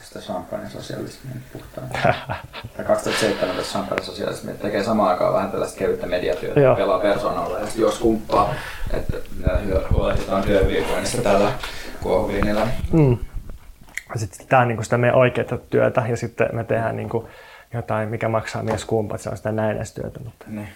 sitä champagne sosialismia puhtaan. tai 2017 champagne sosialismi tekee samaan aikaan vähän tällaista kevyttä mediatyötä, Joo. pelaa persoonalla ja jos kumppaa, että huolehditaan työhyvinvoinnista tällä kuohuviinilla. Mm. Sitten tämä on niin sitä meidän oikeaa työtä ja sitten me tehdään niin jotain, mikä maksaa mies kumpat, se on sitä näennäistyötä. Mutta... Niin.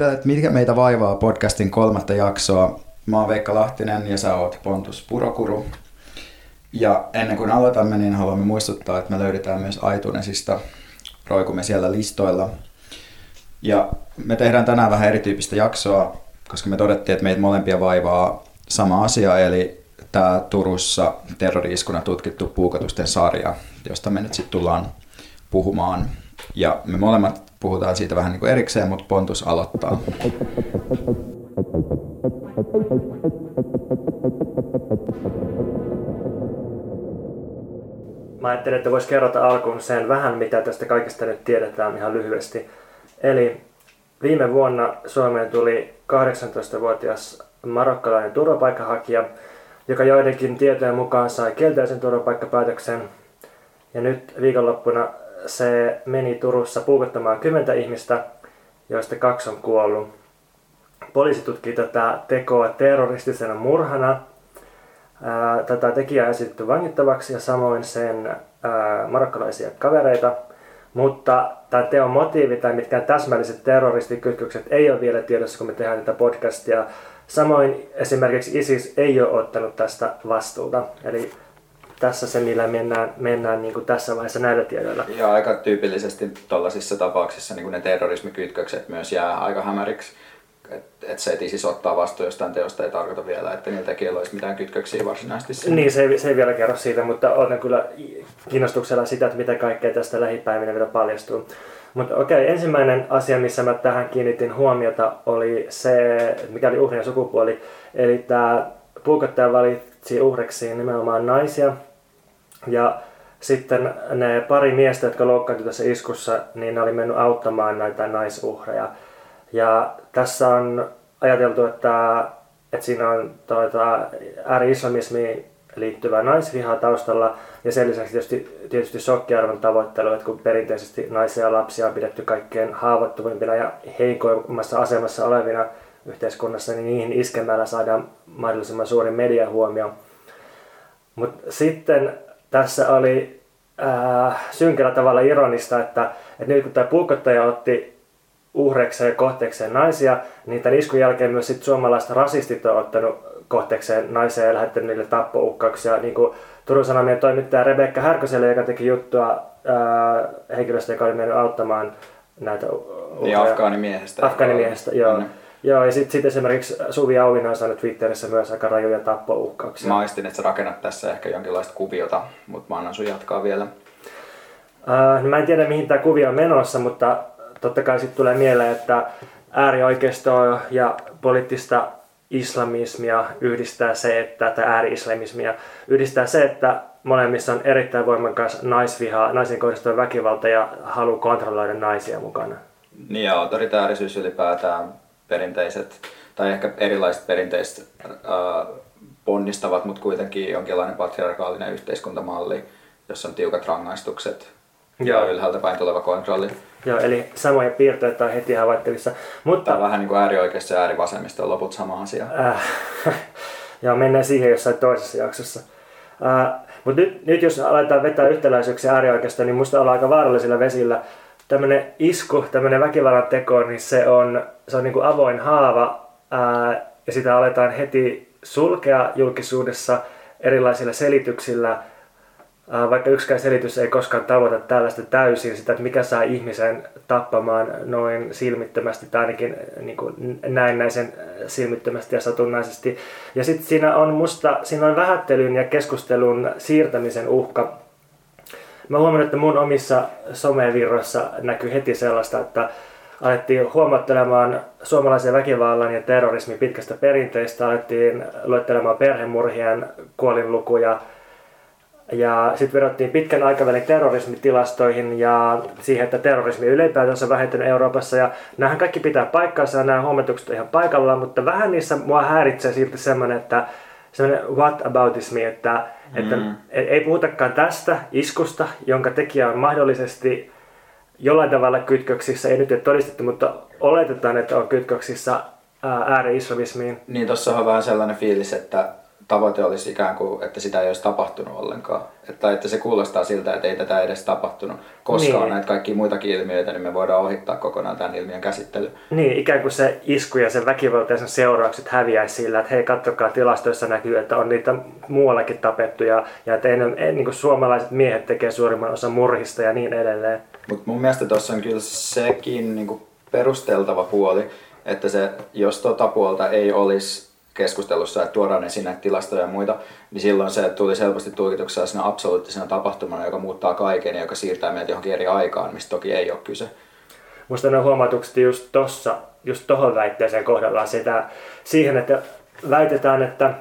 Kuuntelet Mikä meitä vaivaa podcastin kolmatta jaksoa. Mä oon Veikka Lahtinen ja sä oot Pontus Purokuru. Ja ennen kuin aloitamme, niin haluamme muistuttaa, että me löydetään myös iTunesista. Roikumme siellä listoilla. Ja me tehdään tänään vähän erityyppistä jaksoa, koska me todettiin, että meitä molempia vaivaa sama asia, eli tämä Turussa terroriiskuna tutkittu puukotusten sarja, josta me nyt sitten tullaan puhumaan. Ja me molemmat puhutaan siitä vähän niin kuin erikseen, mutta Pontus aloittaa. Mä ajattelin, että voisi kerrota alkuun sen vähän, mitä tästä kaikesta nyt tiedetään ihan lyhyesti. Eli viime vuonna Suomeen tuli 18-vuotias marokkalainen turvapaikkahakija, joka joidenkin tietojen mukaan sai kielteisen turvapaikkapäätöksen. Ja nyt viikonloppuna se meni Turussa puukottamaan kymmentä ihmistä, joista kaksi on kuollut. Poliisi tutkii tätä tekoa terroristisena murhana. Tätä tekijää esitetty vangittavaksi ja samoin sen marokkalaisia kavereita. Mutta tämä teon motiivi tai mitkään täsmälliset terroristikytkökset ei ole vielä tiedossa, kun me tehdään tätä podcastia. Samoin esimerkiksi ISIS ei ole ottanut tästä vastuuta. Eli tässä se, millä mennään, mennään niin kuin tässä vaiheessa näillä tiedoilla. Ja aika tyypillisesti tuollaisissa tapauksissa niin kuin ne terrorismikytkökset myös jää aika hämäriksi. Että et se, että ISIS ottaa vastuun jostain teosta, ei tarkoita vielä, että niillä tekijöillä olisi mitään kytköksiä varsinaisesti. Sinne. Niin, se ei, se ei vielä kerro siitä, mutta olen kyllä kiinnostuksella sitä, että mitä kaikkea tästä lähipäivinä vielä paljastuu. Mutta okei, ensimmäinen asia, missä mä tähän kiinnitin huomiota, oli se, mikä oli uhrien sukupuoli. Eli tämä puukottaja valitsi uhreksiin nimenomaan naisia, ja sitten ne pari miestä, jotka loukkaantuivat tässä iskussa, niin ne oli mennyt auttamaan näitä naisuhreja. Ja tässä on ajateltu, että, että siinä on tuota, ääri-islamismiin liittyvä naisviha taustalla ja sen lisäksi tietysti, tietysti shokkiarvon tavoittelu, että kun perinteisesti naisia ja lapsia on pidetty kaikkein haavoittuvimpina ja heikoimmassa asemassa olevina yhteiskunnassa, niin niihin iskemällä saadaan mahdollisimman suuri mediahuomio. Mutta sitten tässä oli äh, synkällä tavalla ironista, että, että nyt kun tämä puukottaja otti uhrekseen ja kohteekseen naisia, niin tämän iskun jälkeen myös sit suomalaiset rasistit on ottanut kohteekseen naisia ja lähettänyt niille tappouhkauksia. Niin kuin Turun Sanomien toimittaja Rebekka Härköselle, joka teki juttua ää, äh, henkilöstä, joka oli mennyt auttamaan näitä uhreja. Niin afgaanimiehestä. Afgaanimiehestä, joo. Mm. Joo, ja sitten sit esimerkiksi Suvi Auvina on saanut Twitterissä myös aika rajuja tappouhkauksia. Mä aistin, että sä rakennat tässä ehkä jonkinlaista kuviota, mutta mä annan sun jatkaa vielä. Uh, no mä en tiedä mihin tämä kuvio on menossa, mutta totta kai sitten tulee mieleen, että äärioikeistoa ja poliittista islamismia yhdistää se, että, tai ääri-islamismia yhdistää se, että molemmissa on erittäin voimakas naisviha, naisen kohdistuva väkivalta ja halu kontrolloida naisia mukana. Niin ja autoritäärisyys ylipäätään perinteiset, tai ehkä erilaiset perinteiset äh, ponnistavat, mutta kuitenkin jonkinlainen patriarkaalinen yhteiskuntamalli, jossa on tiukat rangaistukset Joo. ja ylhäältä päin tuleva kontrolli. Joo, eli samoja piirteitä on heti havaittavissa. Mutta... Tämä on vähän niin kuin äärioikeista ja äärivasemmista on loput sama asia. Äh, joo, mennään siihen jossain toisessa jaksossa. Äh, mutta nyt, nyt jos aletaan vetää yhtäläisyyksiä äärioikeista, niin musta ollaan aika vaarallisilla vesillä. Tämmöinen isku, tämmöinen väkivallan teko, niin se on, se on niin kuin avoin haava ää, ja sitä aletaan heti sulkea julkisuudessa erilaisilla selityksillä – Äh, vaikka yksikään selitys ei koskaan tavoita tällaista täysin, sitä, että mikä saa ihmisen tappamaan noin silmittömästi tai ainakin niin kuin näennäisen silmittömästi ja satunnaisesti. Ja sitten siinä on musta, siinä on vähättelyn ja keskustelun siirtämisen uhka. Mä huomannut, että mun omissa somevirroissa näkyy heti sellaista, että alettiin huomattelemaan suomalaisen väkivallan ja terrorismin pitkästä perinteistä, alettiin luettelemaan perhemurhien kuolinlukuja, ja sitten verrattiin pitkän aikavälin terrorismitilastoihin ja siihen, että terrorismi ylipäätänsä on vähentynyt Euroopassa. Ja nämähän kaikki pitää paikkaansa ja nämä huomatukset ihan paikallaan, mutta vähän niissä mua häiritsee silti semmoinen, että semmoinen what aboutismi, että, mm. että ei puhutakaan tästä iskusta, jonka tekijä on mahdollisesti jollain tavalla kytköksissä, ei nyt ole todistettu, mutta oletetaan, että on kytköksissä ääri-islamismiin. Niin, tuossa on vähän sellainen fiilis, että tavoite olisi ikään kuin, että sitä ei olisi tapahtunut ollenkaan. Että, että se kuulostaa siltä, että ei tätä edes tapahtunut. Koska niin. on näitä kaikkia muitakin ilmiöitä, niin me voidaan ohittaa kokonaan tämän ilmiön käsittely. Niin, ikään kuin se isku ja sen väkivaltaisen seuraukset häviäisi sillä, että hei, katsokaa tilastoissa näkyy, että on niitä muuallakin tapettu ja, ja että ei, ei, niin kuin suomalaiset miehet tekee suurimman osan murhista ja niin edelleen. Mutta mun mielestä tuossa on kyllä sekin niin kuin perusteltava puoli, että se, jos tota puolta ei olisi keskustelussa, että tuodaan esiin näitä tilastoja ja muita, niin silloin se tuli selvästi tulkituksi siinä absoluuttisena tapahtumana, joka muuttaa kaiken ja joka siirtää meitä johonkin eri aikaan, mistä toki ei ole kyse. Musta ne huomautukset just tossa, just tohon väitteeseen kohdallaan sitä, siihen, että väitetään, että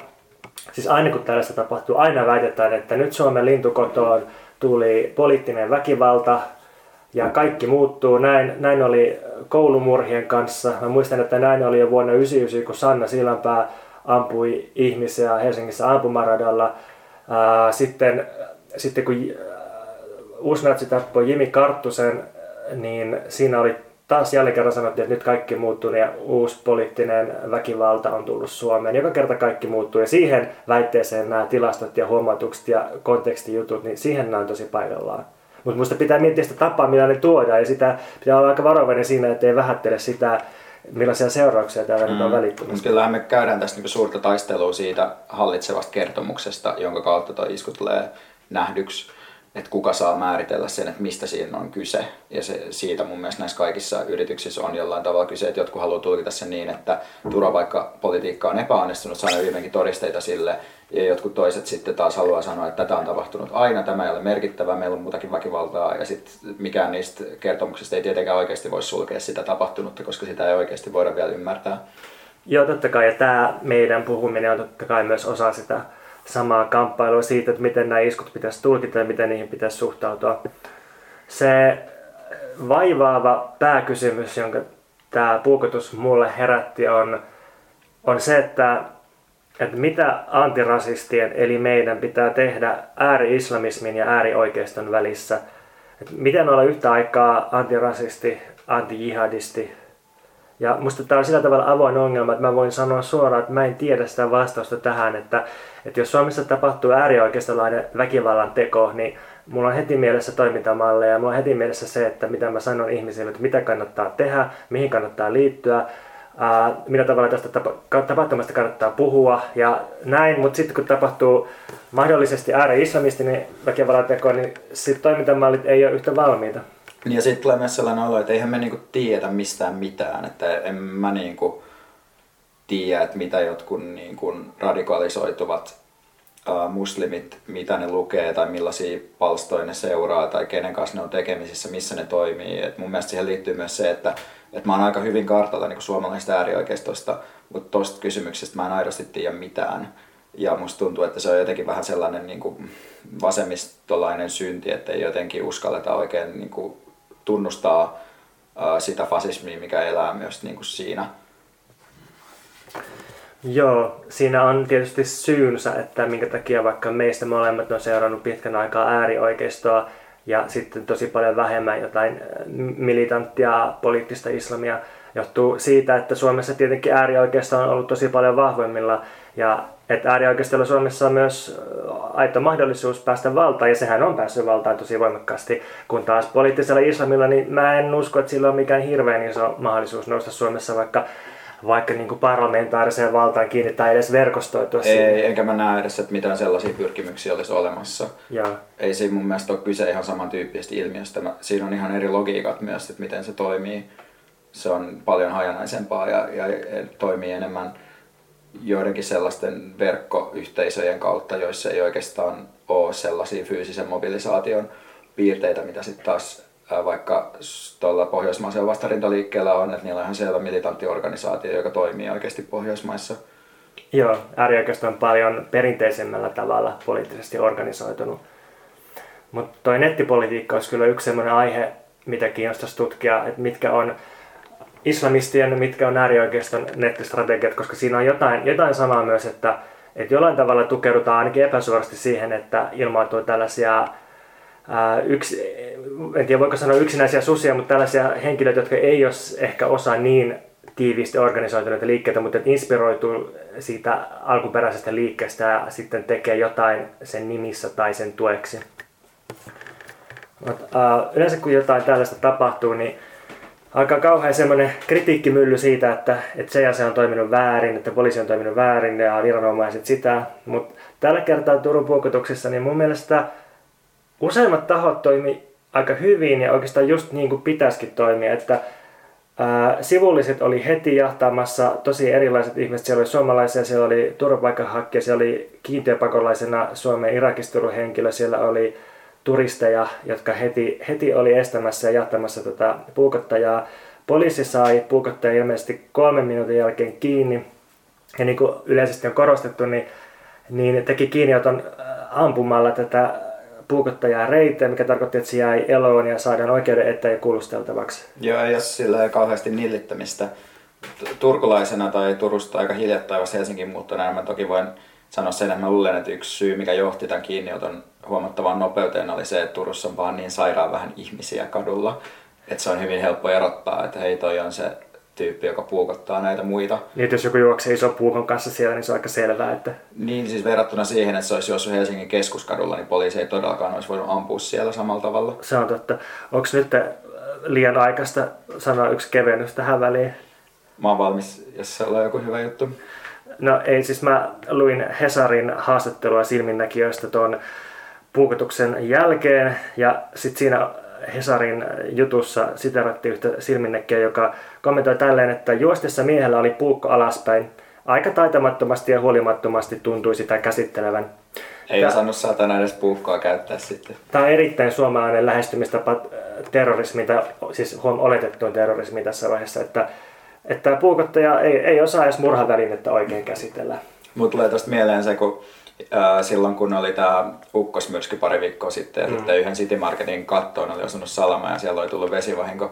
siis aina kun tällaista tapahtuu, aina väitetään, että nyt Suomen lintukotoon tuli poliittinen väkivalta, ja kaikki muuttuu. Näin, näin oli koulumurhien kanssa. Mä muistan, että näin oli jo vuonna 1999, kun Sanna Sillanpää ampui ihmisiä Helsingissä ampumaradalla. Sitten, sitten kun uusnatsi tappoi Jimi Karttusen, niin siinä oli taas jälleen kerran sanottiin, että nyt kaikki muuttuu ja uusi poliittinen väkivalta on tullut Suomeen. Joka kerta kaikki muuttuu ja siihen väitteeseen nämä tilastot ja huomautukset ja kontekstijutut, niin siihen nämä on tosi paikallaan. Mutta minusta pitää miettiä sitä tapaa, millä ne tuodaan ja sitä pitää olla aika varovainen siinä, ettei vähättele sitä, millaisia seurauksia täällä mm. nyt on välittynyt. Kyllähän me käydään tästä niinku suurta taistelua siitä hallitsevasta kertomuksesta, jonka kautta tuo isku tulee nähdyksi että kuka saa määritellä sen, että mistä siinä on kyse. Ja se, siitä mun mielestä näissä kaikissa yrityksissä on jollain tavalla kyse, että jotkut haluaa tulkita sen niin, että turvapaikkapolitiikka on epäonnistunut, saada viimeinkin todisteita sille, ja jotkut toiset sitten taas haluaa sanoa, että tätä on tapahtunut aina, tämä ei ole merkittävää, meillä on muutakin väkivaltaa, ja sitten mikään niistä kertomuksista ei tietenkään oikeasti voi sulkea sitä tapahtunutta, koska sitä ei oikeasti voida vielä ymmärtää. Joo, totta kai, ja tämä meidän puhuminen on totta kai myös osa sitä samaa kamppailua siitä, että miten nämä iskut pitäisi tulkita ja miten niihin pitäisi suhtautua. Se vaivaava pääkysymys, jonka tämä puukotus mulle herätti, on, on se, että, että mitä antirasistien eli meidän pitää tehdä ääri-islamismin ja äärioikeiston välissä. Että miten olla yhtä aikaa antirasisti, anti-jihadisti, ja musta tämä on sillä tavalla avoin ongelma, että mä voin sanoa suoraan, että mä en tiedä sitä vastausta tähän, että, että jos Suomessa tapahtuu äärioikeistolainen väkivallan teko, niin mulla on heti mielessä toimintamalleja, mulla on heti mielessä se, että mitä mä sanon ihmisille, että mitä kannattaa tehdä, mihin kannattaa liittyä, ää, millä tavalla tästä tapahtumasta kannattaa puhua ja näin, mutta sitten kun tapahtuu mahdollisesti ääri-islamistinen väkivallan teko, niin sitten toimintamallit ei ole yhtä valmiita. Ja sitten tulee myös sellainen olo, että eihän me niinku tiedä mistään mitään, että en mä niinku tiedä, että mitä jotkut niinku radikalisoituvat muslimit, mitä ne lukee tai millaisia palstoja ne seuraa tai kenen kanssa ne on tekemisissä, missä ne toimii. Et mun mielestä siihen liittyy myös se, että, että mä oon aika hyvin kartalla niin suomalaisesta äärioikeistosta, mutta tosta kysymyksestä mä en aidosti tiedä mitään. Ja musta tuntuu, että se on jotenkin vähän sellainen niin kuin vasemmistolainen synti, että ei jotenkin uskalleta oikein niin kuin tunnustaa sitä fasismia, mikä elää myös niin kuin siinä. Joo, siinä on tietysti syynsä, että minkä takia vaikka meistä molemmat on seurannut pitkän aikaa äärioikeistoa ja sitten tosi paljon vähemmän jotain militanttia poliittista islamia, johtuu siitä, että Suomessa tietenkin äärioikeisto on ollut tosi paljon vahvemmilla ja että äärioikeistolla Suomessa on myös aito mahdollisuus päästä valtaan, ja sehän on päässyt valtaan tosi voimakkaasti, kun taas poliittisella islamilla, niin mä en usko, että sillä on mikään hirveän iso mahdollisuus nousta Suomessa vaikka vaikka niin kuin parlamentaariseen valtaan kiinni tai edes verkostoitua Ei, sinne. enkä mä näe edes, että mitään sellaisia pyrkimyksiä olisi olemassa. Ja. Ei siinä mun mielestä ole kyse ihan samantyyppisestä ilmiöstä. Siinä on ihan eri logiikat myös, että miten se toimii. Se on paljon hajanaisempaa ja, ja toimii enemmän joidenkin sellaisten verkkoyhteisöjen kautta, joissa ei oikeastaan ole sellaisia fyysisen mobilisaation piirteitä, mitä sitten taas vaikka tuolla pohjoismaisella vastarintaliikkeellä on, että niillä on ihan selvä militantti organisaatio, joka toimii oikeasti Pohjoismaissa. Joo, äärioikeisto on paljon perinteisemmällä tavalla poliittisesti organisoitunut. Mutta toi nettipolitiikka olisi kyllä yksi sellainen aihe, mitä kiinnostaisi tutkia, että mitkä on islamistien, mitkä on äärioikeiston nettistrategiat, koska siinä on jotain, jotain samaa myös, että, että jollain tavalla tukeudutaan ainakin epäsuorasti siihen, että ilmaantuu tällaisia ää, yksi, en tiedä voiko sanoa yksinäisiä susia, mutta tällaisia henkilöitä, jotka ei ole ehkä osa niin tiiviisti organisoituneita liikkeitä, mutta inspiroituu siitä alkuperäisestä liikkeestä ja sitten tekee jotain sen nimissä tai sen tueksi. Mut, uh, yleensä kun jotain tällaista tapahtuu, niin alkaa kauhean semmoinen kritiikkimylly siitä, että, että se ja se on toiminut väärin, että poliisi on toiminut väärin ja viranomaiset sitä. Mutta tällä kertaa Turun puukotuksessa, niin mun mielestä useimmat tahot toimi aika hyvin ja oikeastaan just niin kuin pitäisikin toimia, että ää, sivulliset oli heti jahtaamassa tosi erilaiset ihmiset. Siellä oli suomalaisia, siellä oli turvapaikanhakkija, siellä oli kiintiöpakolaisena Suomen Irakista henkilö, siellä oli turisteja, jotka heti, heti oli estämässä ja jahtamassa tätä puukottajaa. Poliisi sai puukottajaa ilmeisesti kolmen minuutin jälkeen kiinni. Ja niin kuin yleisesti on korostettu, niin, niin teki kiinnioton ampumalla tätä puukottajaa reiteen, mikä tarkoitti, että se jäi eloon ja saadaan oikeuden eteen kuulusteltavaksi. Joo, ei ole sillä kauheasti nillittämistä. Turkulaisena tai Turusta aika hiljattain Helsingin muuttuneena mä toki voin sanoa sen, että mä luulen, että yksi syy, mikä johti tämän kiinnioton huomattavaan nopeuteen, oli se, että Turussa on vaan niin sairaan vähän ihmisiä kadulla, että se on hyvin helppo erottaa, että hei toi on se tyyppi, joka puukottaa näitä muita. Niin, että jos joku juoksee iso puukon kanssa siellä, niin se on aika selvää, että... Niin, siis verrattuna siihen, että se olisi juossut Helsingin keskuskadulla, niin poliisi ei todellakaan olisi voinut ampua siellä samalla tavalla. Se on totta. Onko nyt liian aikaista sanoa yksi kevennys tähän väliin? Mä oon valmis, jos se on joku hyvä juttu. No ei, siis mä luin Hesarin haastattelua silminnäkijöistä tuon puukotuksen jälkeen ja sitten siinä Hesarin jutussa siterattiin yhtä silminnäkkiä, joka kommentoi tälleen, että juostessa miehellä oli puukko alaspäin. Aika taitamattomasti ja huolimattomasti tuntui sitä käsittelevän. Ei Tää, osannut saatana edes puukkoa käyttää sitten. Tämä on erittäin suomalainen lähestymistapa terrorismiin, tai siis huom oletettuun terrorismiin tässä vaiheessa, että että puukottaja ei, ei osaa edes murhavälinettä oikein käsitellä. Mulla tulee tästä mieleen se, kun ää, silloin kun oli tämä ukkosmyrsky pari viikkoa sitten, ja mm. sitten yhden City Marketin kattoon oli osunut salama ja siellä oli tullut vesivahinko.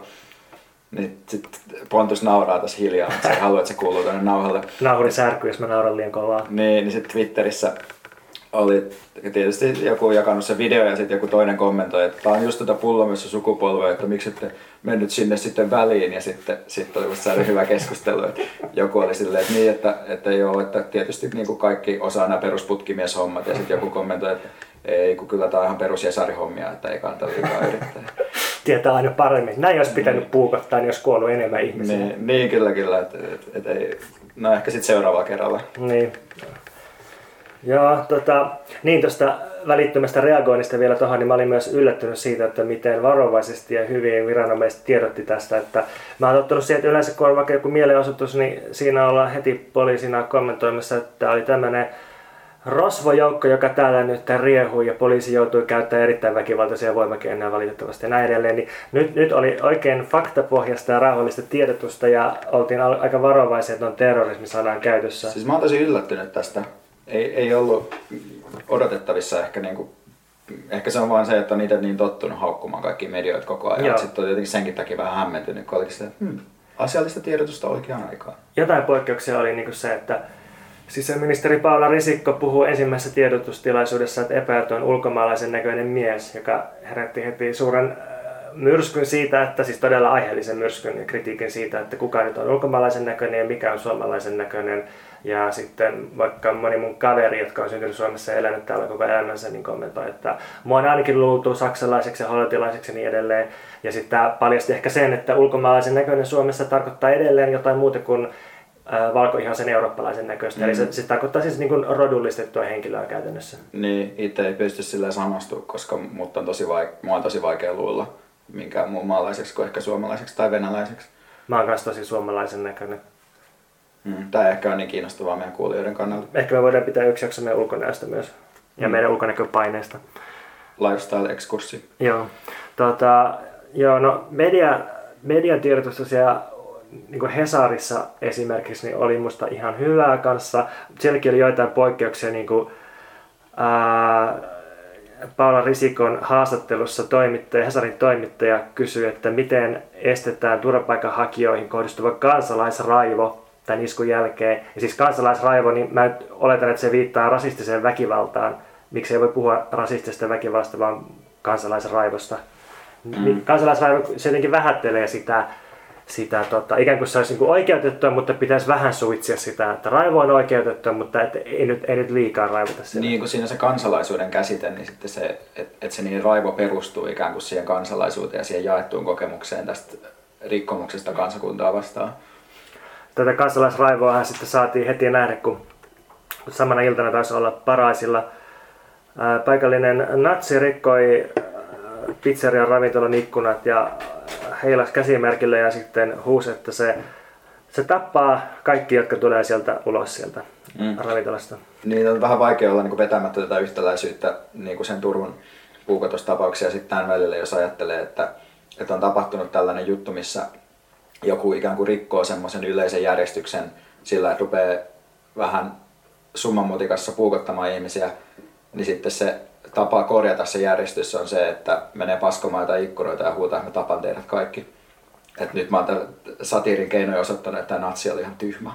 Niin sit Pontus nauraa tässä hiljaa, mutta se ei halua, että se kuuluu tuonne nauhalle. Nauhuri särkyy, jos mä nauran liian kovaa. Niin, niin sitten Twitterissä oli tietysti joku jakanut se video ja sitten joku toinen kommentoi, että tämä on just tätä pullomessa sukupolvea, että miksi ette mennyt sinne sitten väliin ja sitten, sitten oli musta hyvä keskustelu, että joku oli silleen, että niin, että, että joo, että tietysti niin kuin kaikki osaa nämä perusputkimies-hommat ja sitten joku kommentoi, että ei, kun kyllä tämä on ihan perus hommia että ei kannata liikaa yrittää. Tietää aina paremmin. Näin olisi pitänyt niin. puukottaa, niin olisi kuollut enemmän ihmisiä. Niin, niin kyllä, kyllä. Että, että, että ei, no ehkä sitten seuraavalla kerralla. Niin. Joo, tota, niin tuosta välittömästä reagoinnista vielä tuohon, niin mä olin myös yllättynyt siitä, että miten varovaisesti ja hyvin viranomaiset tiedotti tästä. Että mä oon tottunut siihen, että yleensä kun on vaikka joku mielenosoitus, niin siinä ollaan heti poliisina kommentoimassa, että oli tämmöinen rosvojoukko, joka täällä nyt riehuu ja poliisi joutui käyttämään erittäin väkivaltaisia voimakeinoja valitettavasti ja näin edelleen. Niin nyt, nyt oli oikein faktapohjasta ja rauhallista tiedotusta ja oltiin aika varovaisia, että on terrorismi saadaan käytössä. Siis mä oon tosi yllättynyt tästä ei, ei ollut odotettavissa ehkä niin kuin, ehkä se on vain se, että on itse niin tottunut haukkumaan kaikki medioita koko ajan. Sitten on jotenkin senkin takia vähän hämmentynyt, kun olikin sitä, hmm, asiallista tiedotusta oikeaan aikaan. Jotain poikkeuksia oli niin se, että sisäministeri Paula Risikko puhuu ensimmäisessä tiedotustilaisuudessa, että epäilty on ulkomaalaisen näköinen mies, joka herätti heti suuren myrskyn siitä, että siis todella aiheellisen myrskyn ja kritiikin siitä, että kuka nyt on ulkomaalaisen näköinen ja mikä on suomalaisen näköinen. Ja sitten vaikka moni mun kaveri, jotka on syntynyt Suomessa ja elänyt täällä koko elämänsä, niin kommentoi, että mua on ainakin luultu saksalaiseksi ja hollantilaiseksi ja niin edelleen. Ja sitten tämä paljasti ehkä sen, että ulkomaalaisen näköinen Suomessa tarkoittaa edelleen jotain muuta kuin valkoihaisen eurooppalaisen näköistä. Mm. Eli se, se tarkoittaa siis niin kuin rodullistettua henkilöä käytännössä. Niin, itse ei pysty sillä samastua, koska mutta on tosi vaik- mua on tosi vaikea luulla minkään muun maalaiseksi kuin ehkä suomalaiseksi tai venäläiseksi. Mä oon kanssa tosi suomalaisen näköinen. Mm, tämä ehkä on niin kiinnostavaa meidän kuulijoiden kannalta. Ehkä me voidaan pitää yksi jakso meidän ulkonäöstä myös. Ja mm. meidän ulkonäköpaineista. Lifestyle-ekskurssi. Joo. Tota, Joo, no media, median tiedotus siellä niin kuin Hesarissa esimerkiksi niin oli musta ihan hyvää kanssa. Sielläkin oli joitain poikkeuksia, niin kuin, ää, Paula Risikon haastattelussa toimittaja, Hesarin toimittaja kysyi, että miten estetään turvapaikanhakijoihin kohdistuva kansalaisraivo tämän iskun jälkeen. Ja siis kansalaisraivo, niin mä oletan, että se viittaa rasistiseen väkivaltaan. Miksi ei voi puhua rasistisesta väkivallasta, vaan kansalaisraivosta. Mm. Kansalaisraivo se jotenkin vähättelee sitä, sitä tota, ikään kuin se olisi niin oikeutettua, mutta pitäisi vähän suitsia sitä, että raivo on oikeutettua, mutta et, ei, nyt, ei nyt liikaa raivota sitä. Niin, kun siinä se kansalaisuuden käsite, niin sitten se, että et se niin raivo perustuu ikään kuin siihen kansalaisuuteen ja siihen jaettuun kokemukseen tästä rikkomuksesta kansakuntaa vastaan. Tätä kansalaisraivoahan sitten saatiin heti nähdä, kun samana iltana taisi olla paraisilla. Paikallinen natsi rikkoi pizzerian ravintolan ikkunat ja heilas käsimerkille ja sitten huusi, että se, se tappaa kaikki, jotka tulee sieltä ulos sieltä mm. ravintolasta. Niin on vähän vaikea olla niin kuin vetämättä tätä yhtäläisyyttä niin kuin sen Turun puukotustapauksia sitten tämän välillä, jos ajattelee, että, että on tapahtunut tällainen juttu, missä joku ikään kuin rikkoo semmoisen yleisen järjestyksen sillä, että rupeaa vähän summanmutikassa puukottamaan ihmisiä, niin sitten se tapa korjata se järjestys on se, että menee paskomaan jotain ikkunoita ja huutaa, että mä tapan teidät kaikki. Et nyt mä oon satiirin keinoin osoittanut, että tämä natsi oli ihan tyhmä.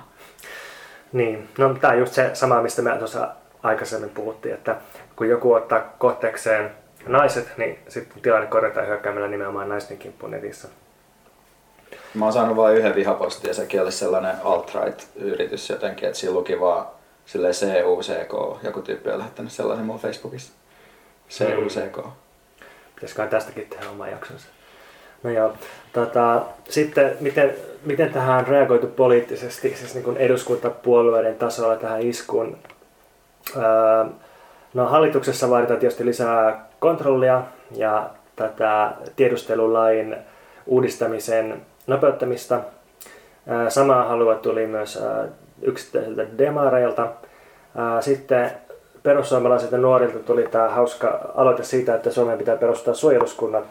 Niin, no tämä on just se sama, mistä me tuossa aikaisemmin puhuttiin, että kun joku ottaa kohteekseen naiset, niin sitten tilanne korjataan hyökkäämällä nimenomaan naisten kimppuun netissä. Mä oon saanut vain yhden vihapostin ja sekin oli sellainen alt-right-yritys jotenkin, että siinä luki vaan silleen CUCK, joku tyyppi on lähettänyt sellaisen mun Facebookissa. CUCK. Mm. Pitäisikö tästäkin tehdä oma jaksonsa? No joo. Tota, sitten miten, miten tähän on reagoitu poliittisesti, siis niin kuin eduskuntapuolueiden tasolla tähän iskuun? Öö, no hallituksessa vaaditaan tietysti lisää kontrollia ja tätä tiedustelulain uudistamisen nopeuttamista. Samaa halua tuli myös yksittäisiltä demareilta. Sitten perussuomalaisilta nuorilta tuli tämä hauska aloite siitä, että Suomeen pitää perustaa suojeluskunnat.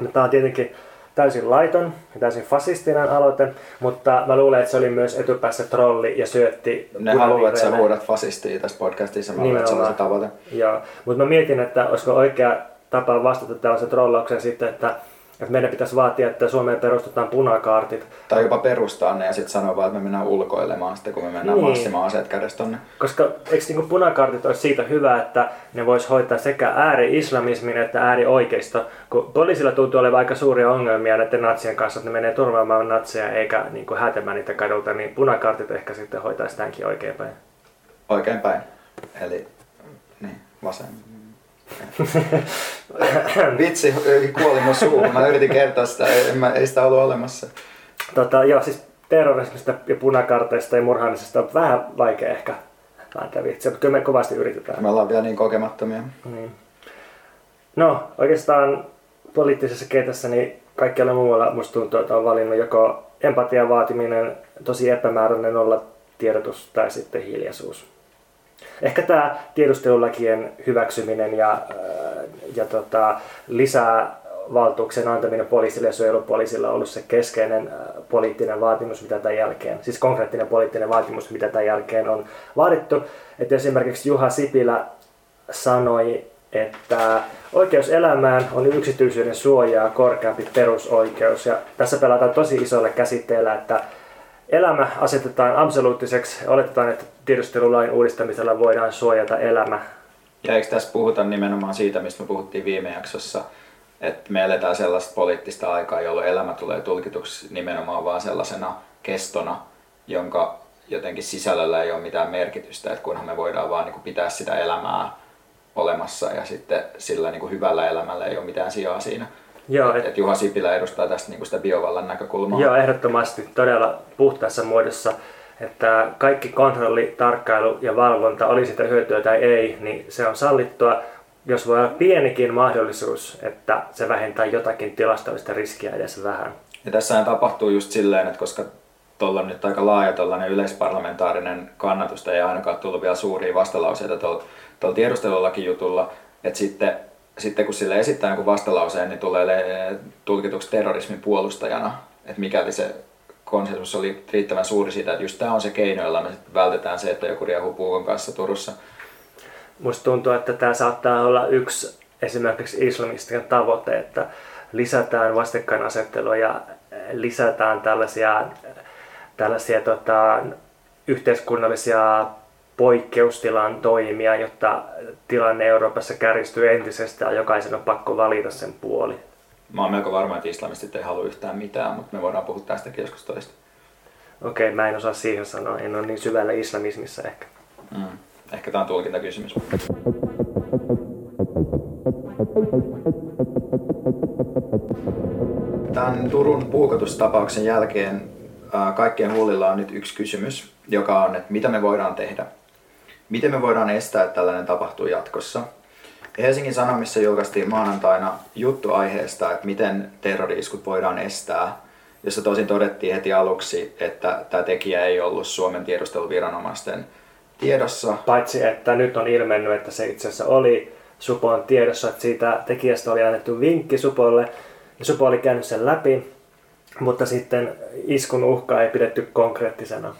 No, tämä on tietenkin täysin laiton ja täysin fasistinen aloite, mutta mä luulen, että se oli myös etupäässä trolli ja syötti Ne haluavat, että sä huudat fasistia tässä podcastissa, mä luulen, että se on se tavoite. Joo, mutta mä mietin, että olisiko oikea tapa vastata tällaisen trollaukseen sitten, että että meidän pitäisi vaatia, että Suomeen perustetaan punakaartit. Tai jopa perustaa ne ja sitten sanoa vaan, että me mennään ulkoilemaan sitten, kun me mennään niin. massimaan aseet kädestä tonne. Koska eikö niin punakaartit olisi siitä hyvä, että ne vois hoitaa sekä ääri-islamismin että ääri-oikeisto, kun poliisilla tuntuu olevan aika suuria ongelmia näiden natsien kanssa, että ne menee turvaamaan natseja eikä niin kuin hätemään niitä kadulta, niin punakaartit ehkä sitten hoitaisi tämänkin oikein päin. Oikein päin. Eli niin, vasen, Vitsi, kuoli mun suuhun. Mä yritin kertoa sitä, ei, mä, ei sitä ollut olemassa. Tota, joo, siis terrorismista ja punakarteista ja murhaamisesta on vähän vaikea ehkä vääntää vitsiä, mutta kyllä me kovasti yritetään. Me ollaan vielä niin kokemattomia. Niin. No, oikeastaan poliittisessa kentässä niin kaikkialla muualla musta tuntuu, että on valinnut joko empatian vaatiminen, tosi epämääräinen olla tiedotus tai sitten hiljaisuus. Ehkä tämä tiedustelulakien hyväksyminen ja, äh, ja tota, lisää valtuuksien antaminen poliisille ja suojelupoliisille on ollut se keskeinen äh, poliittinen vaatimus, mitä tämän jälkeen, siis konkreettinen poliittinen vaatimus, mitä tämän jälkeen on vaadittu. Että esimerkiksi Juha Sipilä sanoi, että oikeus elämään on yksityisyyden suojaa korkeampi perusoikeus. Ja tässä pelataan tosi isolle käsitteellä, että elämä asetetaan absoluuttiseksi. Oletetaan, että tiedustelulain uudistamisella voidaan suojata elämä. Ja eikö tässä puhuta nimenomaan siitä, mistä me puhuttiin viime jaksossa, että me eletään sellaista poliittista aikaa, jolloin elämä tulee tulkituksi nimenomaan vaan sellaisena kestona, jonka jotenkin sisällöllä ei ole mitään merkitystä, että kunhan me voidaan vaan niin pitää sitä elämää olemassa ja sitten sillä niin hyvällä elämällä ei ole mitään sijaa siinä. Joo, et, et Juha Sipilä edustaa tästä niin sitä biovallan näkökulmaa. Joo, ehdottomasti todella puhtaassa muodossa. Että kaikki kontrolli, tarkkailu ja valvonta, oli sitä hyötyä tai ei, niin se on sallittua, jos voi olla pienikin mahdollisuus, että se vähentää jotakin tilastollista riskiä edes vähän. Ja tässähän tapahtuu just silleen, että koska tuolla on nyt aika laaja tuollainen yleisparlamentaarinen kannatusta ei ainakaan tullut vielä suuria vastalauseita tuolla tiedustelulakin jutulla, että sitten sitten kun sille esittää jonkun vastalauseen, niin tulee tulkituksi terrorismin puolustajana, että mikäli se konsensus oli riittävän suuri siitä, että just tämä on se keino, jolla me vältetään se, että joku riehuu puukon kanssa Turussa. Musta tuntuu, että tämä saattaa olla yksi esimerkiksi islamistinen tavoite, että lisätään vastakkainasettelua ja lisätään tällaisia, tällaisia tota, yhteiskunnallisia poikkeustilan toimia, jotta tilanne Euroopassa kärjistyy entisestään. Jokaisen on pakko valita sen puoli. Mä oon melko varma, että islamistit ei halua yhtään mitään, mutta me voidaan puhua tästäkin joskus toista. Okei, okay, mä en osaa siihen sanoa. En ole niin syvällä islamismissa ehkä. Mm. Ehkä tämä on tulkintakysymys. Tämän Turun puukotustapauksen jälkeen kaikkien huulilla on nyt yksi kysymys, joka on, että mitä me voidaan tehdä. Miten me voidaan estää, että tällainen tapahtuu jatkossa? Helsingin Sanomissa julkaistiin maanantaina juttu aiheesta, että miten terroriiskut voidaan estää, jossa tosin todettiin heti aluksi, että tämä tekijä ei ollut Suomen tiedusteluviranomaisten tiedossa. Paitsi, että nyt on ilmennyt, että se itse asiassa oli Supon tiedossa, että siitä tekijästä oli annettu vinkki Supolle, ja Supo oli käynyt sen läpi, mutta sitten iskun uhkaa ei pidetty konkreettisena.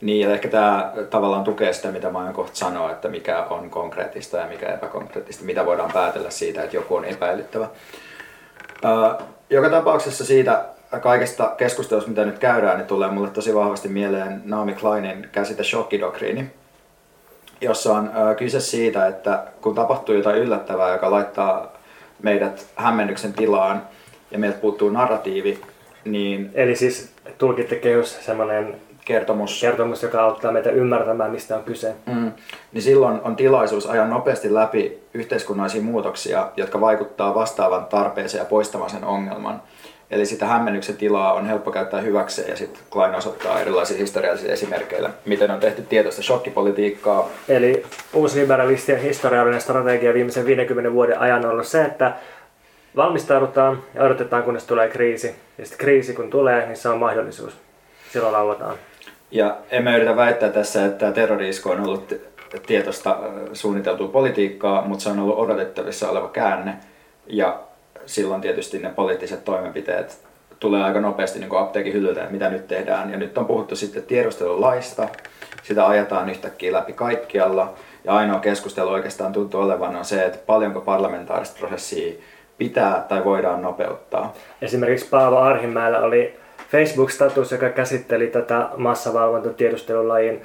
Niin, ja ehkä tämä tavallaan tukee sitä, mitä mä aion kohta sanoa, että mikä on konkreettista ja mikä epäkonkreettista, mitä voidaan päätellä siitä, että joku on epäilyttävä. joka tapauksessa siitä kaikesta keskustelusta, mitä nyt käydään, niin tulee mulle tosi vahvasti mieleen Naomi Kleinin käsite shockidokriini, jossa on kyse siitä, että kun tapahtuu jotain yllättävää, joka laittaa meidät hämmennyksen tilaan ja meiltä puuttuu narratiivi, niin... Eli siis tulkitte kehys semmoinen kertomus. kertomus, joka auttaa meitä ymmärtämään, mistä on kyse. Mm. Niin silloin on tilaisuus ajaa nopeasti läpi yhteiskunnallisia muutoksia, jotka vaikuttaa vastaavan tarpeeseen ja poistamaan sen ongelman. Eli sitä hämmennyksen tilaa on helppo käyttää hyväkseen ja sitten Klein osoittaa erilaisia historiallisia esimerkkejä, miten on tehty tietoista shokkipolitiikkaa. Eli uusliberalistien historiallinen strategia viimeisen 50 vuoden ajan on ollut se, että valmistaudutaan ja odotetaan kunnes tulee kriisi. Ja sitten kriisi kun tulee, niin se on mahdollisuus. Silloin lauataan. Ja en mä yritä väittää tässä, että terrori on ollut tietoista suunniteltua politiikkaa, mutta se on ollut odotettavissa oleva käänne. Ja silloin tietysti ne poliittiset toimenpiteet tulee aika nopeasti niin apteekin hyllyltä, että mitä nyt tehdään. Ja nyt on puhuttu sitten tiedustelulaista, sitä ajetaan yhtäkkiä läpi kaikkialla. Ja ainoa keskustelu oikeastaan tuntuu olevan on se, että paljonko parlamentaarista prosessia pitää tai voidaan nopeuttaa. Esimerkiksi Paavo Arhimäellä oli Facebook-status, joka käsitteli tätä massavalvontatiedustelulajin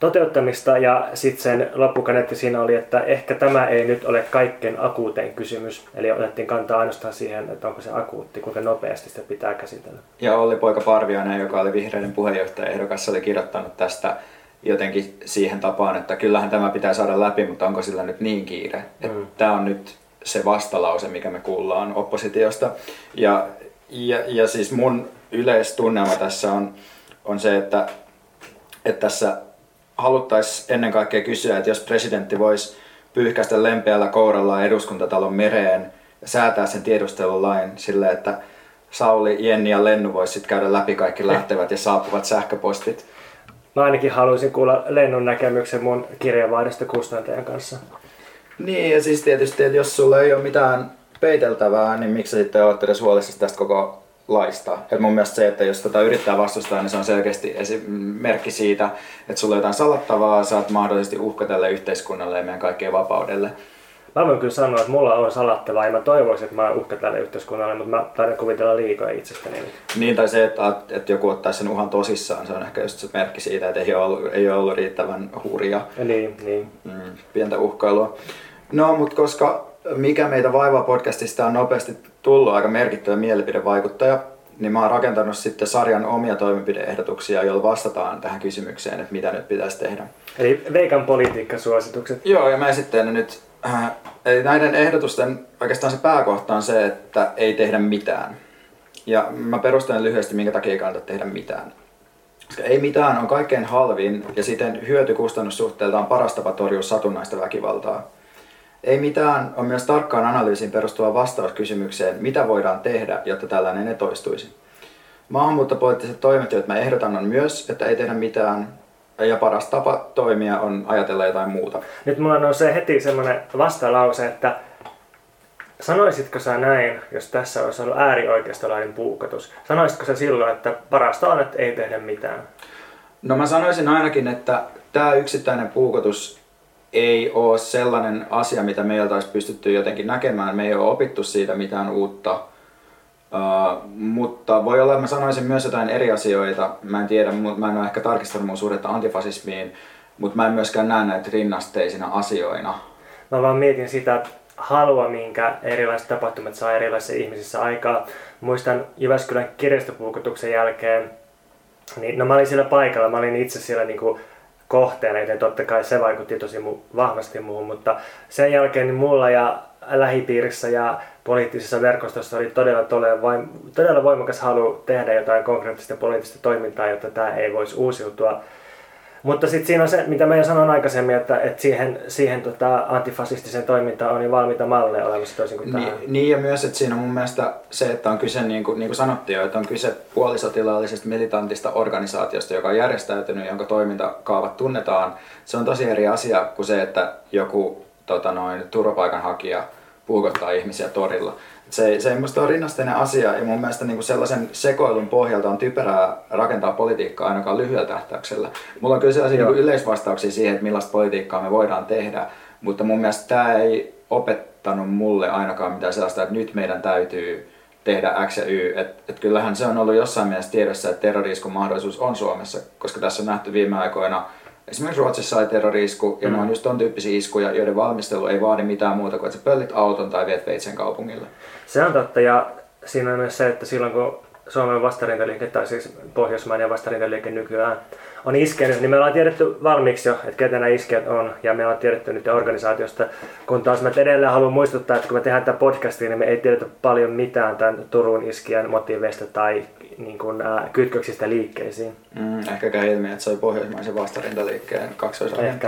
toteuttamista ja sitten sen loppukaneetti siinä oli, että ehkä tämä ei nyt ole kaikkein akuutein kysymys. Eli otettiin kantaa ainoastaan siihen, että onko se akuutti, kuinka nopeasti sitä pitää käsitellä. Ja Olli Poika Parviainen, joka oli vihreiden puheenjohtaja ehdokas, oli kirjoittanut tästä jotenkin siihen tapaan, että kyllähän tämä pitää saada läpi, mutta onko sillä nyt niin kiire? Mm. Tämä on nyt se vastalause, mikä me kuullaan oppositiosta. Ja, ja, ja siis mun yleistunnelma tässä on, on se, että, että tässä haluttaisiin ennen kaikkea kysyä, että jos presidentti voisi pyyhkäistä lempeällä kourallaan eduskuntatalon mereen ja säätää sen tiedustelulain sille, että Sauli, Jenni ja Lennu voisi sitten käydä läpi kaikki lähtevät ja saapuvat sähköpostit. Mä ainakin haluaisin kuulla Lennun näkemyksen mun kirjeenvaihdosta kustantajan kanssa. Niin, ja siis tietysti, että jos sulla ei ole mitään peiteltävää, niin miksi sitten olet edes huolissasi tästä koko laista. Et mun mielestä se, että jos tätä yrittää vastustaa, niin se on selkeästi merkki siitä, että sulla on jotain salattavaa, saat mahdollisesti uhkatelle yhteiskunnalle ja meidän kaikkeen vapaudelle. Mä voin kyllä sanoa, että mulla on salattavaa ja mä toivoisin, että mä uhka tälle yhteiskunnalle, mutta mä taidan kuvitella liikoja itsestäni. Niin, tai se, että, että joku ottaa sen uhan tosissaan, se on ehkä just se merkki siitä, että ei ole ollut, ei ole ollut riittävän hurja. Ja niin, niin. Mm, pientä uhkailua. No, mutta koska mikä meitä vaivaa podcastista on nopeasti tullut aika merkittävä mielipidevaikuttaja, niin mä oon rakentanut sitten sarjan omia toimenpideehdotuksia, joilla vastataan tähän kysymykseen, että mitä nyt pitäisi tehdä. Eli veikan politiikkasuositukset. Joo, ja mä esittelen nyt. Äh, eli näiden ehdotusten oikeastaan se pääkohta on se, että ei tehdä mitään. Ja mä perustelen lyhyesti, minkä takia ei kannata tehdä mitään. Koska ei mitään on kaikkein halvin ja siten hyötykustannussuhteeltaan paras tapa torjua satunnaista väkivaltaa. Ei mitään on myös tarkkaan analyysiin perustuva vastaus kysymykseen, mitä voidaan tehdä, jotta tällainen ei toistuisi. Maahanmuuttopoliittiset toimet, joita mä ehdotan, on myös, että ei tehdä mitään, ja paras tapa toimia on ajatella jotain muuta. Nyt mulla on se heti semmoinen vastalause, että sanoisitko sä näin, jos tässä olisi ollut äärioikeistolainen puukotus? Sanoisitko sä silloin, että parasta on, että ei tehdä mitään? No mä sanoisin ainakin, että tämä yksittäinen puukotus ei ole sellainen asia, mitä meiltä olisi pystytty jotenkin näkemään. Me ei ole opittu siitä mitään uutta. Uh, mutta voi olla, että mä sanoisin myös jotain eri asioita. Mä en tiedä, mä en ole ehkä tarkistanut mun suhdetta antifasismiin, mutta mä en myöskään näe näitä rinnasteisina asioina. Mä vaan mietin sitä halua, minkä erilaiset tapahtumat saa erilaisissa ihmisissä aikaa. Muistan Jyväskylän kirjastopuukotuksen jälkeen, niin no mä olin siellä paikalla, mä olin itse siellä niin kohteena, joten totta kai se vaikutti tosi mu- vahvasti muuhun, mutta sen jälkeen niin mulla ja lähipiirissä ja poliittisessa verkostossa oli todella, todella, voim- todella voimakas halu tehdä jotain konkreettista poliittista toimintaa, jotta tämä ei voisi uusiutua. Mutta sitten siinä on se, mitä mä jo sanoin aikaisemmin, että, että siihen, siihen tota, antifasistiseen toimintaan on jo valmiita malleja olemassa toisin kuin niin, niin, ja myös, että siinä on mun mielestä se, että on kyse, niin kuin, niin kuin sanottiin jo, että on kyse puolisotilaallisesta militantista organisaatiosta, joka on järjestäytynyt, jonka toimintakaavat tunnetaan. Se on tosi eri asia kuin se, että joku tota noin, turvapaikanhakija puukottaa ihmisiä torilla se, se ei musta ole rinnasteinen asia ja mun mielestä niin kuin sellaisen sekoilun pohjalta on typerää rakentaa politiikkaa ainakaan lyhyellä tähtäyksellä. Mulla on kyllä sellaisia niin yleisvastauksia siihen, että millaista politiikkaa me voidaan tehdä, mutta mun mielestä tämä ei opettanut mulle ainakaan mitään sellaista, että nyt meidän täytyy tehdä X ja Y. Et, et kyllähän se on ollut jossain mielessä tiedossa, että terroriiskun mahdollisuus on Suomessa, koska tässä on nähty viime aikoina Esimerkiksi Ruotsissa oli terrorisku ja mm. ne on just ton tyyppisiä iskuja, joiden valmistelu ei vaadi mitään muuta kuin, että sä pöllit auton tai viet veitsen kaupungille. Se on totta ja siinä on myös se, että silloin kun Suomen vastarintaliike, tai siis Pohjoismainen vastarintaliike nykyään on iskenyt, niin me ollaan tiedetty valmiiksi jo, että ketä nämä iskejät on, ja me ollaan tiedetty nyt organisaatiosta. Kun taas mä edelleen haluan muistuttaa, että kun me tehdään tätä podcastia, niin me ei tiedetä paljon mitään tämän Turun iskien motiiveista tai niin kuin, äh, kytköksistä liikkeisiin. Mm, ehkä käy ilmi, että se oli pohjoismaisen vastarintaliikkeen kaksoisagentti.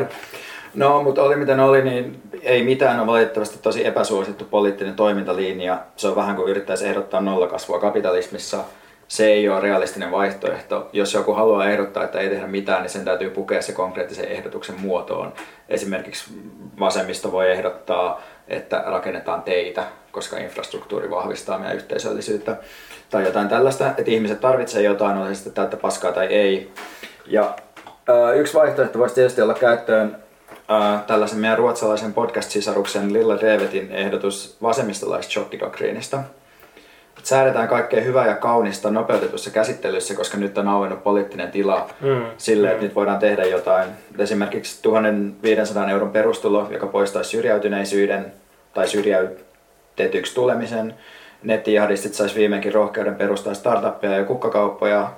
No, mutta oli miten oli, niin ei mitään on valitettavasti tosi epäsuosittu poliittinen toimintalinja. Se on vähän kuin yrittäisi ehdottaa nollakasvua kapitalismissa. Se ei ole realistinen vaihtoehto. Jos joku haluaa ehdottaa, että ei tehdä mitään, niin sen täytyy pukea se konkreettisen ehdotuksen muotoon. Esimerkiksi vasemmisto voi ehdottaa, että rakennetaan teitä, koska infrastruktuuri vahvistaa meidän yhteisöllisyyttä. Tai jotain tällaista, että ihmiset tarvitsevat jotain, on se sitten täyttä paskaa tai ei. Ja yksi vaihtoehto voisi tietysti olla käyttöön äh, tällaisen meidän ruotsalaisen podcast-sisaruksen Lilla Devetin ehdotus vasemmistolaisesta shokkidoktriinista. Säädetään kaikkea hyvää ja kaunista nopeutetussa käsittelyssä, koska nyt on auennut poliittinen tila mm. sille, että mm. nyt voidaan tehdä jotain. Esimerkiksi 1500 euron perustulo, joka poistaisi syrjäytyneisyyden tai syrjäytetyksi tulemisen. Nettijahdistit saisi viimeinkin rohkeuden perustaa startuppeja ja kukkakauppoja.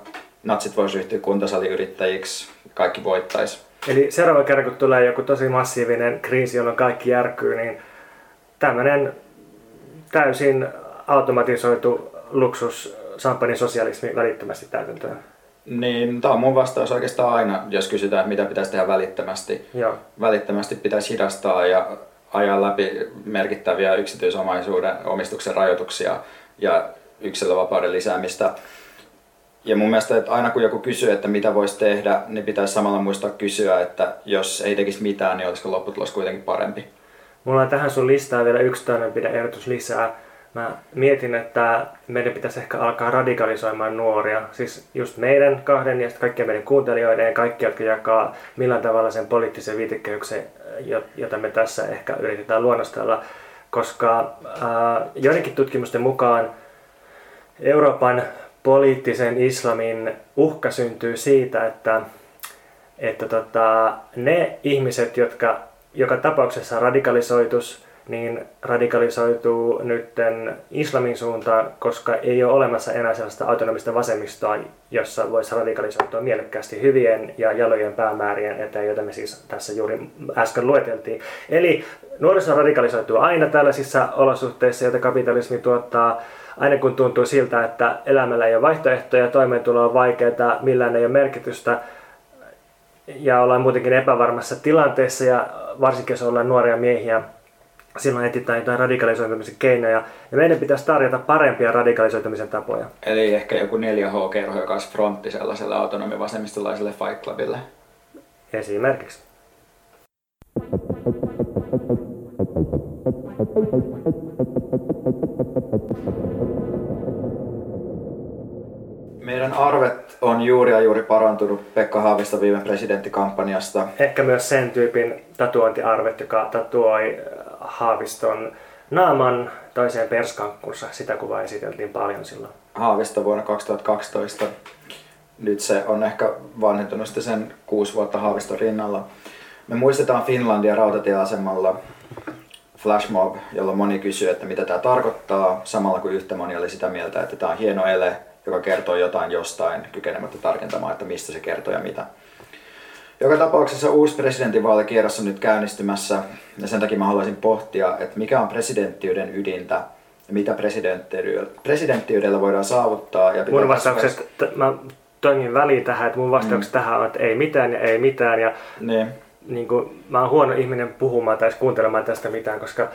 Natsit voisi ryhtyä kuntosaliyrittäjiksi. Kaikki voittaisi. Eli seuraava kerran, kun tulee joku tosi massiivinen kriisi, jolloin kaikki järkkyy, niin tämmöinen täysin automatisoitu luksus champagne sosialismi välittömästi täytäntöön. Niin, tämä on mun vastaus oikeastaan aina, jos kysytään, mitä pitäisi tehdä välittömästi. Joo. Välittömästi pitäisi hidastaa ja ajaa läpi merkittäviä yksityisomaisuuden omistuksen rajoituksia ja yksilövapauden lisäämistä. Ja mun mielestä, että aina kun joku kysyy, että mitä voisi tehdä, niin pitäisi samalla muistaa kysyä, että jos ei tekisi mitään, niin olisiko lopputulos kuitenkin parempi. Mulla on tähän sun listaa vielä yksi toimenpide-ehdotus lisää. Mä mietin, että meidän pitäisi ehkä alkaa radikalisoimaan nuoria. Siis just meidän kahden ja kaikkien meidän kuuntelijoiden ja kaikki, jotka jakaa millään tavalla sen poliittisen viitekehyksen, jota me tässä ehkä yritetään luonnostella. Koska äh, joidenkin tutkimusten mukaan Euroopan poliittisen islamin uhka syntyy siitä, että, että tota, ne ihmiset, jotka joka tapauksessa radikalisoitus, niin radikalisoituu nytten islamin suuntaan, koska ei ole olemassa enää sellaista autonomista vasemmistoa, jossa voisi radikalisoitua mielekkäästi hyvien ja jalojen päämäärien eteen, joita me siis tässä juuri äsken lueteltiin. Eli nuoriso radikalisoituu aina tällaisissa olosuhteissa, joita kapitalismi tuottaa aina kun tuntuu siltä, että elämällä ei ole vaihtoehtoja, toimeentulo on vaikeaa, millään ei ole merkitystä ja ollaan muutenkin epävarmassa tilanteessa ja varsinkin jos ollaan nuoria miehiä, silloin etsitään jotain radikalisoitumisen keinoja ja meidän pitäisi tarjota parempia radikalisoitumisen tapoja. Eli ehkä joku 4H-kerho, joka olisi frontti sellaiselle autonomivasemmistolaiselle Fight Clubille. Esimerkiksi. Thank you. Meidän arvet on juuri ja juuri parantunut Pekka Haavisto viime presidenttikampanjasta. Ehkä myös sen tyypin tatuointiarvet, joka tatuoi Haaviston naaman toiseen perskankkunsa. Sitä kuvaa esiteltiin paljon silloin. Haavisto vuonna 2012. Nyt se on ehkä vanhentunut sitten sen kuusi vuotta Haaviston rinnalla. Me muistetaan Finlandia rautatieasemalla flashmob, jolloin moni kysyy, että mitä tämä tarkoittaa, samalla kuin yhtä moni oli sitä mieltä, että tämä on hieno ele, joka kertoo jotain jostain, kykenemättä tarkentamaan, että mistä se kertoo ja mitä. Joka tapauksessa uusi presidentinvaalikierros on nyt käynnistymässä ja sen takia mä haluaisin pohtia, että mikä on presidenttiyden ydintä ja mitä presidenttiydellä voidaan saavuttaa. Ja mun vastauksesta, mä toimin väliin tähän, että mun vastauksesta mm. tähän on, että ei mitään ja ei mitään. Ja niin. Niin kuin, mä oon huono ihminen puhumaan tai kuuntelemaan tästä mitään, koska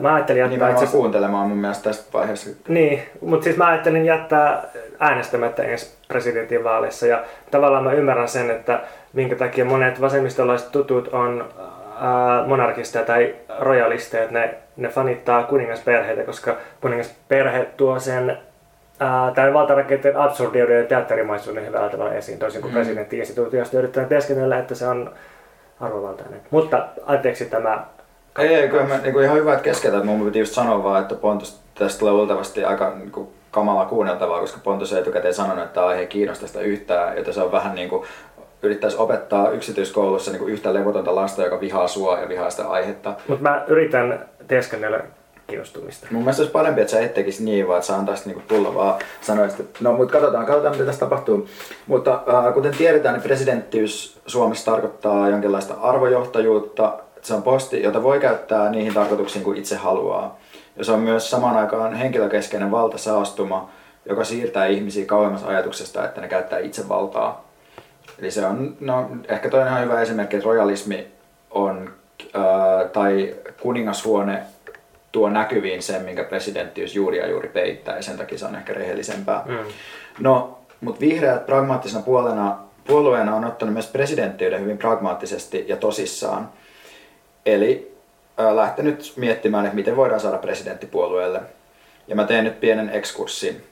Mä ajattelin jättää... Nimenomaan itse... kuuntelemaan mun mielestä tästä vaiheessa. Niin, mutta siis mä ajattelin jättää äänestämättä ensi presidentinvaaleissa ja tavallaan mä ymmärrän sen, että minkä takia monet vasemmistolaiset tutut on monarkisteja tai rojalisteja, että ne, ne fanittaa kuningasperheitä, koska kuningasperhe tuo sen tämän valtarakenteen absurdiuden ja teatterimaisuuden hyvällä tavalla esiin, toisin kuin mm. presidentti-instituutiosta yritetään teeskennellä, että se on arvovaltainen. Mutta anteeksi tämä ei, ei kyllä mä, niin kuin ihan hyvä, että keskeytät. Mun piti just sanoa vaan, että Pontus tästä tulee luultavasti aika niin kuin, kamala kuunneltavaa, koska Pontus ei etukäteen sanonut, että aihe ei kiinnosta sitä yhtään, joten se on vähän niin kuin, yrittäisi opettaa yksityiskoulussa niin kuin yhtä levotonta lasta, joka vihaa sua ja vihaa sitä aihetta. Mutta mä yritän teeskennellä kiinnostumista. Mun mielestä olisi parempi, että sä et tekisi niin, vaan että sä antaisit niinku tulla vaan sanoisit, että no mutta katsotaan, katsotaan mitä tässä tapahtuu. Mutta äh, kuten tiedetään, niin presidenttiys Suomessa tarkoittaa jonkinlaista arvojohtajuutta, se on posti, jota voi käyttää niihin tarkoituksiin kuin itse haluaa. Ja se on myös samaan aikaan henkilökeskeinen valtasaastuma, joka siirtää ihmisiä kauemmas ajatuksesta, että ne käyttää itse valtaa. Eli se on, no ehkä toinen on hyvä esimerkki, että rojalismi on, ää, tai kuningashuone tuo näkyviin sen, minkä presidenttiys juuri ja juuri peittää, ja sen takia se on ehkä rehellisempää. Mm. No, mutta vihreät pragmaattisena puolena, puolueena on ottanut myös presidenttiyden hyvin pragmaattisesti ja tosissaan. Eli äh, lähtenyt miettimään, että miten voidaan saada presidenttipuolueelle. Ja mä teen nyt pienen ekskurssin.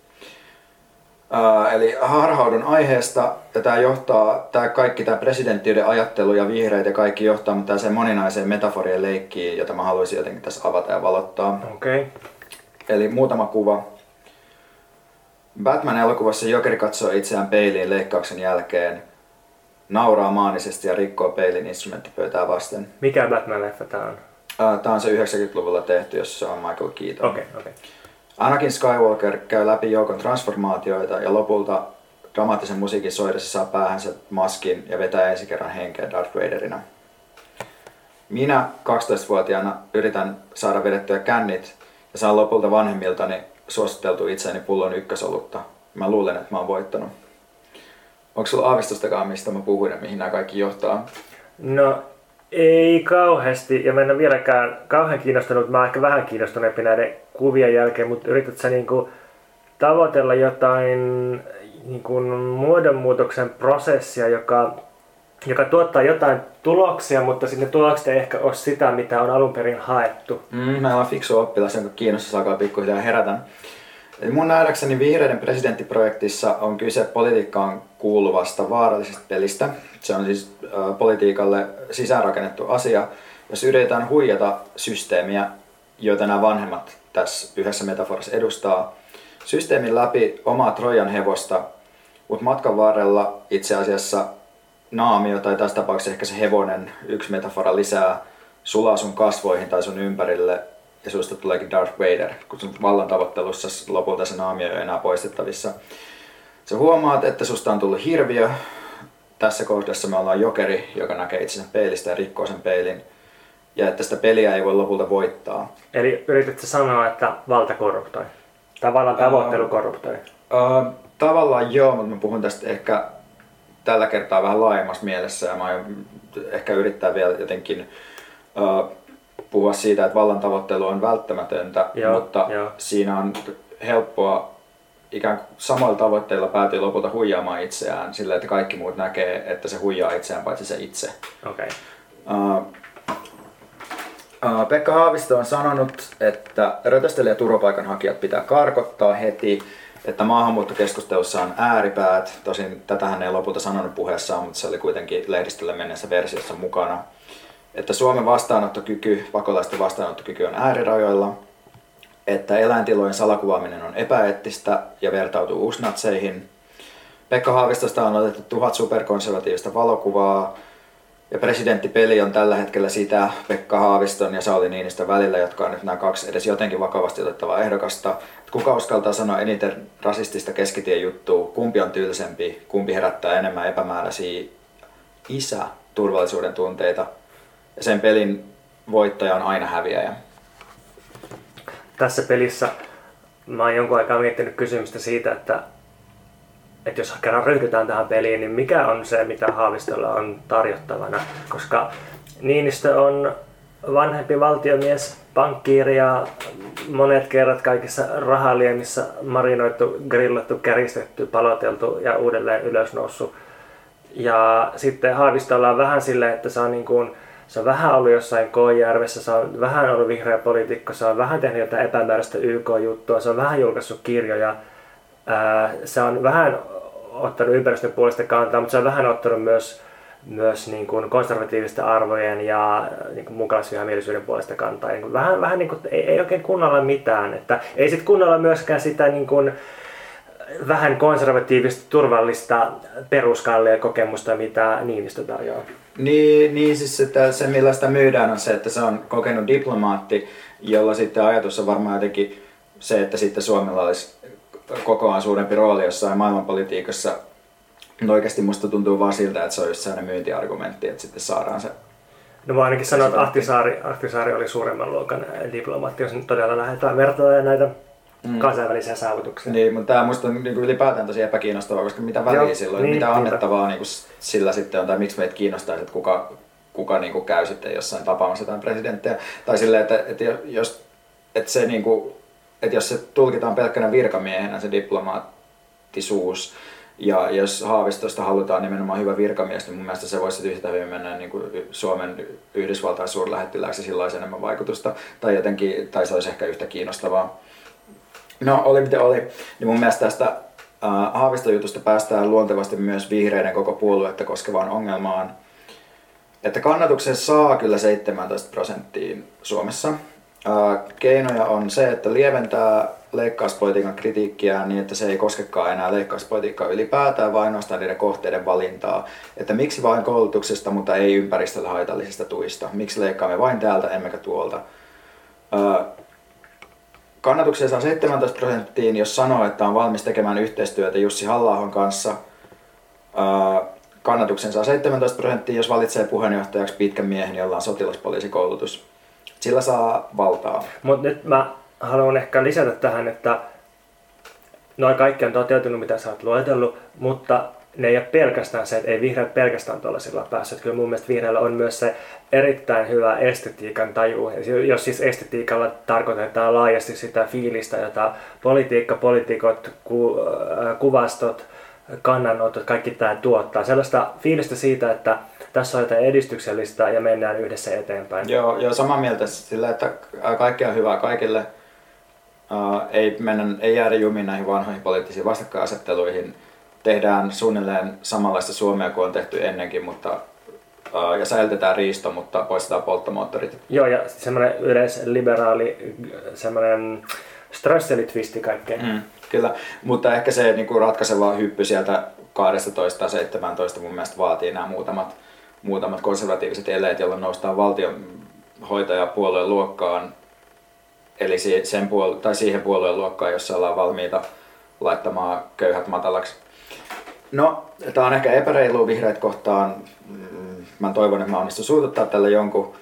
Äh, eli harhaudun aiheesta, ja tämä johtaa, tämä kaikki tämä presidenttiyden ajattelu ja vihreät ja kaikki johtaa mutta tällaiseen moninaiseen metaforien leikkiin, jota mä haluaisin jotenkin tässä avata ja valottaa. Okay. Eli muutama kuva. Batman-elokuvassa Jokeri katsoo itseään peiliin leikkauksen jälkeen nauraa maanisesti ja rikkoo peilin instrumenttipöytää vasten. Mikä Batman-leffa tämä on? Tämä on se 90-luvulla tehty, jossa on Michael Keaton. Okay, okay. Anakin Skywalker käy läpi joukon transformaatioita ja lopulta dramaattisen musiikin soidessa saa päähänsä maskin ja vetää ensi kerran henkeä Darth Vaderina. Minä 12-vuotiaana yritän saada vedettyä kännit ja saan lopulta vanhemmiltani suositeltu itseäni pullon ykkösolutta. Mä luulen, että mä oon voittanut. Onko sulla aavistustakaan, mistä mä puhuin ja mihin nämä kaikki johtaa? No ei kauheasti, ja mä en ole vieläkään kauhean kiinnostunut, mä oon ehkä vähän kiinnostuneempi näiden kuvien jälkeen, mutta yrität sä niinku tavoitella jotain niinku muodonmuutoksen prosessia, joka, joka tuottaa jotain tuloksia, mutta sitten ne tulokset ei ehkä ole sitä, mitä on alun perin haettu. Mm, mä olen fiksu oppilas, jonka kiinnostus alkaa pikkuhiljaa herätä. Eli mun nähdäkseni vihreiden presidenttiprojektissa on kyse politiikkaan kuuluvasta vaarallisesta pelistä. Se on siis politiikalle sisäänrakennettu asia, jos yritetään huijata systeemiä, joita nämä vanhemmat tässä yhdessä metaforassa edustaa. Systeemin läpi omaa Trojan hevosta, mutta matkan varrella itse asiassa naamio tai tässä tapauksessa ehkä se hevonen, yksi metafora lisää, sulaa sun kasvoihin tai sun ympärille ja susta tuleekin Darth Vader, kun sun vallan tavoittelussa lopulta se naamio ei enää poistettavissa. Sä huomaat, että susta on tullut hirviö. Tässä kohdassa me ollaan jokeri, joka näkee itsensä peilistä ja rikkoo sen peilin. Ja että sitä peliä ei voi lopulta voittaa. Eli yritätkö sanoa, että valta korruptoi? Tavallaan tavoittelu uh, korruptoi? Uh, tavallaan joo, mutta mä puhun tästä ehkä tällä kertaa vähän laajemmassa mielessä ja mä aion ehkä yrittää vielä jotenkin uh, puhua siitä, että vallan tavoittelu on välttämätöntä, joo, mutta joo. siinä on helppoa ikään kuin samoilla tavoitteilla päätyy lopulta huijaamaan itseään sillä, että kaikki muut näkee, että se huijaa itseään paitsi se itse. Okay. Uh, uh, Pekka Haavisto on sanonut, että rötöstelijä turvapaikanhakijat pitää karkottaa heti, että maahanmuuttokeskustelussa on ääripäät, tosin tätähän ei lopulta sanonut puheessaan, mutta se oli kuitenkin lehdistölle mennessä versiossa mukana, että Suomen vastaanottokyky, pakolaisten vastaanottokyky on äärirajoilla, että eläintilojen salakuvaaminen on epäeettistä ja vertautuu uusnatseihin. Pekka Haavistosta on otettu tuhat superkonservatiivista valokuvaa, ja presidenttipeli on tällä hetkellä sitä Pekka Haaviston ja Sauli Niinistön välillä, jotka on nyt nämä kaksi edes jotenkin vakavasti otettavaa ehdokasta. Kuka uskaltaa sanoa eniten rasistista keskitien juttua, kumpi on tylsempi, kumpi herättää enemmän epämääräisiä isä turvallisuuden tunteita. Ja sen pelin voittaja on aina häviäjä. Tässä pelissä mä oon jonkun aikaa miettinyt kysymystä siitä, että että jos kerran ryhdytään tähän peliin, niin mikä on se, mitä Haavistolla on tarjottavana? Koska Niinistö on vanhempi valtiomies, pankkiiri ja monet kerrat kaikissa rahaliemissä marinoitu, grillattu, käristetty, paloteltu ja uudelleen ylösnoussut. Ja sitten Haavistolla on vähän silleen, että se on niin kuin, se on vähän ollut jossain Koijärvessä, se on vähän ollut vihreä poliitikko, se on vähän tehnyt jotain epämääräistä YK-juttua, se on vähän julkaissut kirjoja, se on vähän ottanut ympäristön puolesta kantaa, mutta se on vähän ottanut myös, myös niin kuin konservatiivisten arvojen ja niin kuin mukaisvihamielisyyden puolesta kantaa. Niin kuin vähän, vähän niin kuin, ei, ei oikein kunnolla mitään. Että ei sitten kunnolla myöskään sitä niin kuin, vähän konservatiivista, turvallista peruskallia kokemusta, mitä Niinistö tarjoaa. Niin, niin siis että se millä sitä myydään on se, että se on kokenut diplomaatti, jolla sitten ajatus on varmaan jotenkin se, että sitten Suomella olisi kokoaan suurempi rooli jossain maailmanpolitiikassa. Mutta oikeasti musta tuntuu vaan siltä, että se on just sellainen myyntiargumentti, että sitten saadaan se No mä ainakin sanon, että Ahtisaari, Ahtisaari oli suuremman luokan diplomaatti, jos nyt todella lähdetään vertailemaan näitä mm. kansainvälisiä saavutuksia. Niin, mutta tämä musta on niin kuin ylipäätään tosi epäkiinnostavaa, koska mitä väliä Joo, silloin, niin, mitä annettavaa niin kuin sillä sitten on, tai miksi meitä kiinnostaisi, että kuka, kuka niin kuin käy sitten jossain tapaamassa jotain presidenttiä. Tai silleen, että, että jos, että se niin kuin, että jos se tulkitaan pelkkänä virkamiehenä se diplomaattisuus, ja jos Haavistosta halutaan nimenomaan hyvä virkamies, niin mun mielestä se voisi yhtä hyvin mennä niin kuin Suomen Yhdysvaltain suurlähettilääksi, sillä olisi enemmän vaikutusta, tai jotenkin, tai se olisi ehkä yhtä kiinnostavaa. No, oli miten oli, niin mun mielestä tästä Haavistojutusta päästään luontevasti myös vihreiden koko puoluetta koskevaan ongelmaan, että kannatuksen saa kyllä 17 prosenttiin Suomessa, keinoja on se, että lieventää leikkauspolitiikan kritiikkiä niin, että se ei koskekaan enää leikkauspolitiikkaa ylipäätään, vaan ainoastaan niiden kohteiden valintaa. Että miksi vain koulutuksesta, mutta ei ympäristölle haitallisista tuista? Miksi leikkaamme vain täältä, emmekä tuolta? Kannatuksia saa 17 prosenttiin, jos sanoo, että on valmis tekemään yhteistyötä Jussi halla kanssa. Kannatuksen saa 17 prosenttia, jos valitsee puheenjohtajaksi pitkän miehen, jolla on sotilaspoliisikoulutus sillä saa valtaa. Mutta nyt mä haluan ehkä lisätä tähän, että noin kaikki on toteutunut, mitä sä oot luetellut, mutta ne ei ole pelkästään se, että ei vihreät pelkästään tuollaisilla päässyt. Kyllä mun mielestä vihreillä on myös se erittäin hyvä estetiikan taju. Jos siis estetiikalla tarkoitetaan laajasti sitä fiilistä, jota politiikka, poliitikot, ku, äh, kuvastot, kannanotot, kaikki tämä tuottaa. Sellaista fiilistä siitä, että tässä on jotain edistyksellistä ja mennään yhdessä eteenpäin. Joo, joo samaa mieltä sillä, että kaikki on hyvää kaikille. Uh, ei, mennä, ei jäädä jumiin näihin vanhoihin poliittisiin vastakkainasetteluihin. Tehdään suunnilleen samanlaista Suomea kuin on tehty ennenkin, mutta ja säilytetään riisto, mutta poistetaan polttomoottorit. Joo, ja semmoinen yleisliberaali, semmoinen stresseli-twisti kaikkeen. Mm, kyllä, mutta ehkä se niin kuin ratkaiseva hyppy sieltä 12-17 mun mielestä vaatii nämä muutamat muutamat konservatiiviset eleet, joilla noustaan valtionhoitajapuolueen luokkaan, eli sen puol- tai siihen puolueen luokkaan, jossa ollaan valmiita laittamaan köyhät matalaksi. No, tämä on ehkä epäreilu vihreät kohtaan. Mm, mä toivon, että mä onnistun suututtaa tälle jonkun.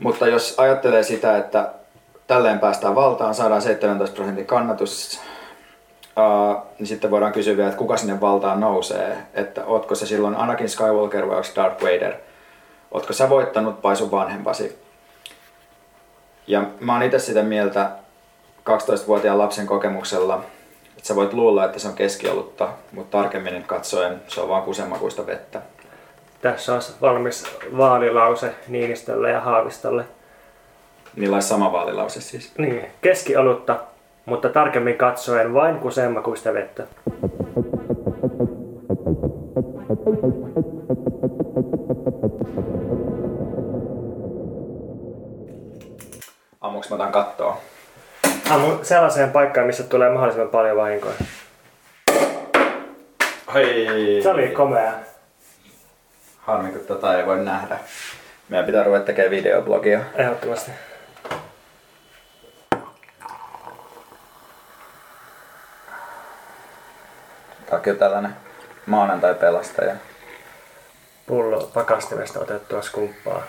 Mutta jos ajattelee sitä, että tälleen päästään valtaan, saadaan 17 prosentin kannatus, Uh, niin sitten voidaan kysyä vielä, että kuka sinne valtaan nousee. Että ootko se silloin Anakin Skywalker vai Darth Vader? Ootko sä voittanut vai sun vanhempasi? Ja mä oon itse sitä mieltä 12-vuotiaan lapsen kokemuksella, sä voit luulla, että se on keskiolutta, mutta tarkemmin katsoen se on vaan kusemakuista vettä. Tässä on valmis vaalilause Niinistölle ja Haavistolle. Niillä olisi sama vaalilause siis? Niin, keskiolutta mutta tarkemmin katsoen vain kuseenmakuista vettä. Ammuks mä otan kattoa? Ammu sellaiseen paikkaan, missä tulee mahdollisimman paljon vahinkoja. Hei. Se oli komea. Harmi, kun tota ei voi nähdä. Meidän pitää ruveta tekemään videoblogia. Ehdottomasti. Tää on kyllä tällainen maanantai-pelastaja. Pullo pakastimesta otettua skumppaa.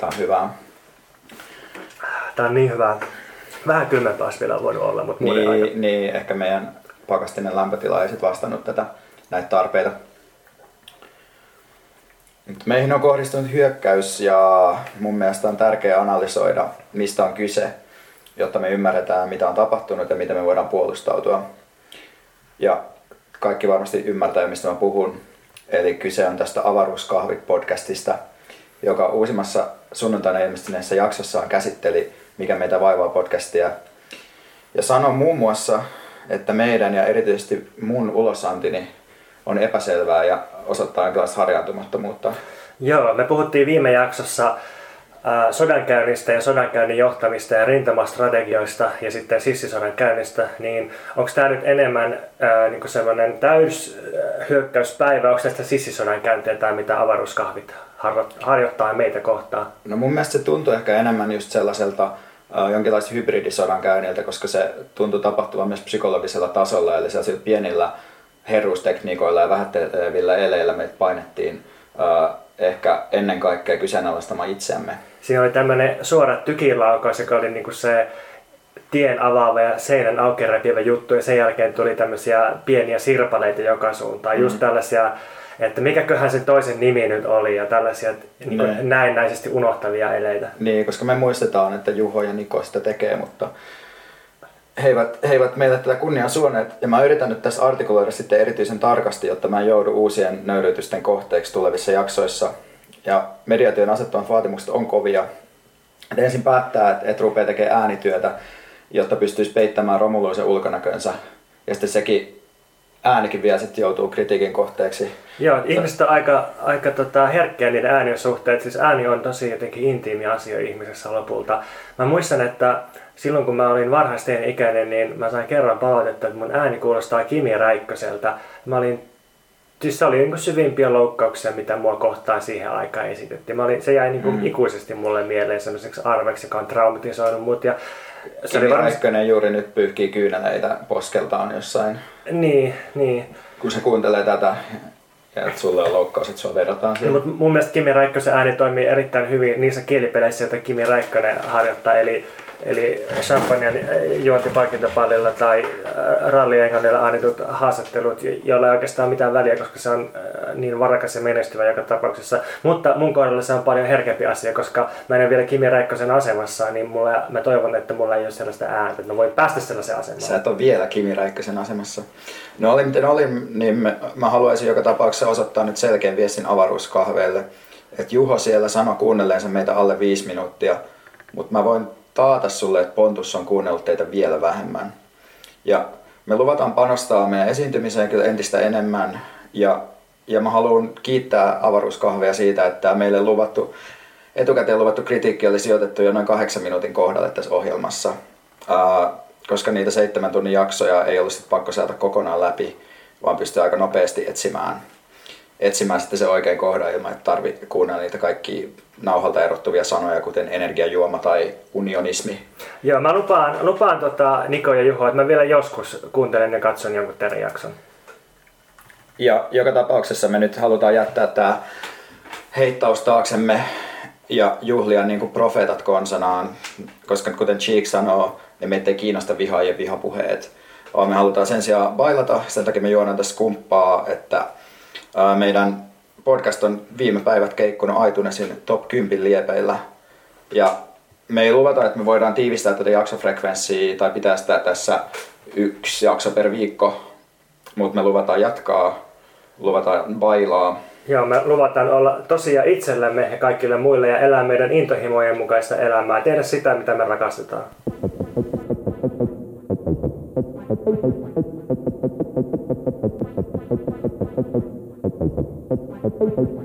Tää on hyvää. Tää on niin hyvä. Vähän kylmempää olisi vielä voinut olla, mutta muuten aika. Niin, niin, ehkä meidän pakastinen lämpötila ei sit vastannut tätä, näitä tarpeita. Mut Meihin on kohdistunut hyökkäys ja mun mielestä on tärkeää analysoida, mistä on kyse, jotta me ymmärretään, mitä on tapahtunut ja miten me voidaan puolustautua. Ja kaikki varmasti ymmärtää, mistä mä puhun. Eli kyse on tästä Avaruuskahvit-podcastista, joka uusimmassa sunnuntaina ilmestyneessä jaksossaan käsitteli, mikä meitä vaivaa podcastia. Ja sanoi muun muassa, että meidän ja erityisesti mun ulosantini on epäselvää ja osoittaa jonkinlaista harjaantumattomuutta. Joo, me puhuttiin viime jaksossa ää, sodankäynnistä ja sodankäynnin johtamista ja rintamastrategioista ja sitten sissisodan käynnistä, niin onko tämä nyt enemmän ää, niin semmoinen täys ää, hyökkäyspäivä, onko tästä sissisodan käyntiä tai mitä avaruuskahvit harro- harjoittaa meitä kohtaan? No mun mielestä se tuntui ehkä enemmän just sellaiselta jonkinlaista hybridisodan käynniltä, koska se tuntui tapahtuvan myös psykologisella tasolla, eli sellaisilla pienillä herruustekniikoilla ja vähättelevillä eleillä meitä painettiin ehkä ennen kaikkea kyseenalaistamaan itseämme. Siinä oli tämmöinen suora tykilaukaus, joka oli niinku se tien avaava ja seinän auki repivä juttu ja sen jälkeen tuli tämmöisiä pieniä sirpaleita joka suuntaan. Mm. Just tällaisia, että mikäköhän se toisen nimi nyt oli ja tällaisia niin Ne. näennäisesti unohtavia eleitä. Niin, koska me muistetaan, että Juho ja Niko sitä tekee, mutta he eivät, he eivät meille tätä kunniaa suoneet. Ja mä yritän nyt tässä artikuloida sitten erityisen tarkasti, jotta mä en joudu uusien nöyryytysten kohteeksi tulevissa jaksoissa. Ja mediatyön asettamat vaatimukset on kovia. Et ensin päättää, että et rupeaa tekemään äänityötä, jotta pystyisi peittämään romuluisen ulkonäkönsä. Ja sitten sekin äänikin vielä sitten joutuu kritiikin kohteeksi. Joo, että ihmiset on aika, aika tota, herkkiä niiden äänien suhteen. Siis ääni on tosi jotenkin intiimi asia ihmisessä lopulta. Mä muistan, että silloin kun mä olin varhaisten ikäinen, niin mä sain kerran palautetta, että mun ääni kuulostaa Kimi Räikköseltä. Mä olin Siis se oli niin syvimpiä loukkauksia, mitä mua kohtaan siihen aikaan esitettiin. Mä olin, se jäi niin mm. ikuisesti mulle mieleen sellaiseksi arveksi, joka on traumatisoinut mut. Ja Kimi oli varmasti... Räikkönen juuri nyt pyyhkii kyyneleitä poskeltaan jossain, Niin, niin. kun se kuuntelee tätä. Ja että sulle on loukkaus, että sua vedotaan No, siihen. mutta mun mielestä Kimi Räikkösen ääni toimii erittäin hyvin niissä kielipeleissä, joita Kimi Räikkönen harjoittaa, eli, eli champagnen juontipalkintopallilla tai äh, rallienglannilla annetut haastattelut, joilla ei oikeastaan mitään väliä, koska se on äh, niin varakas ja menestyvä joka tapauksessa. Mutta mun kohdalla se on paljon herkempi asia, koska mä en ole vielä Kimi Räikkösen asemassa, niin mulla, mä toivon, että mulla ei ole sellaista ääntä, että mä voin päästä sellaiseen asemaan. Sä et ole vielä Kimi Räikkösen asemassa. No oli miten oli, niin me- mä haluaisin joka tapauksessa osoittaa nyt selkeän viestin avaruuskahveille. Että Juho siellä sanoi kuunnelleensa meitä alle viisi minuuttia, mutta mä voin taata sulle, että Pontus on kuunnellut teitä vielä vähemmän. Ja me luvataan panostaa meidän esiintymiseen kyllä entistä enemmän. Ja, ja mä haluan kiittää avaruuskahvea siitä, että tämä meille luvattu, etukäteen luvattu kritiikki oli sijoitettu jo noin kahdeksan minuutin kohdalle tässä ohjelmassa. Ää, koska niitä seitsemän tunnin jaksoja ei ollut sit pakko saada kokonaan läpi, vaan pystyy aika nopeasti etsimään, etsimään sitten se oikein kohdan ilman, että tarvitsee kuunnella niitä kaikki nauhalta erottuvia sanoja, kuten energiajuoma tai unionismi. Joo, mä lupaan, lupaan tota Niko ja Juho, että mä vielä joskus kuuntelen ja katson jonkun teidän jakson. Ja joka tapauksessa me nyt halutaan jättää tämä heittaus taaksemme ja juhlia niin kuin profeetat konsanaan, koska kuten Cheek sanoo, niin meitä ei kiinnosta viha ja vihapuheet, vaan me halutaan sen sijaan bailata, sen takia me juodaan tässä kumppaa, että meidän podcast on viime päivät keikkunut iTunesin top 10 liepeillä, ja me ei luvata, että me voidaan tiivistää tätä jaksofrekvenssiä tai pitää sitä tässä yksi jakso per viikko, mutta me luvataan jatkaa, luvataan bailaa Joo, me luvataan olla tosia itsellemme ja kaikille muille ja elää meidän intohimojen mukaista elämää. Tehdä sitä, mitä me rakastetaan. Thank you. Thank you.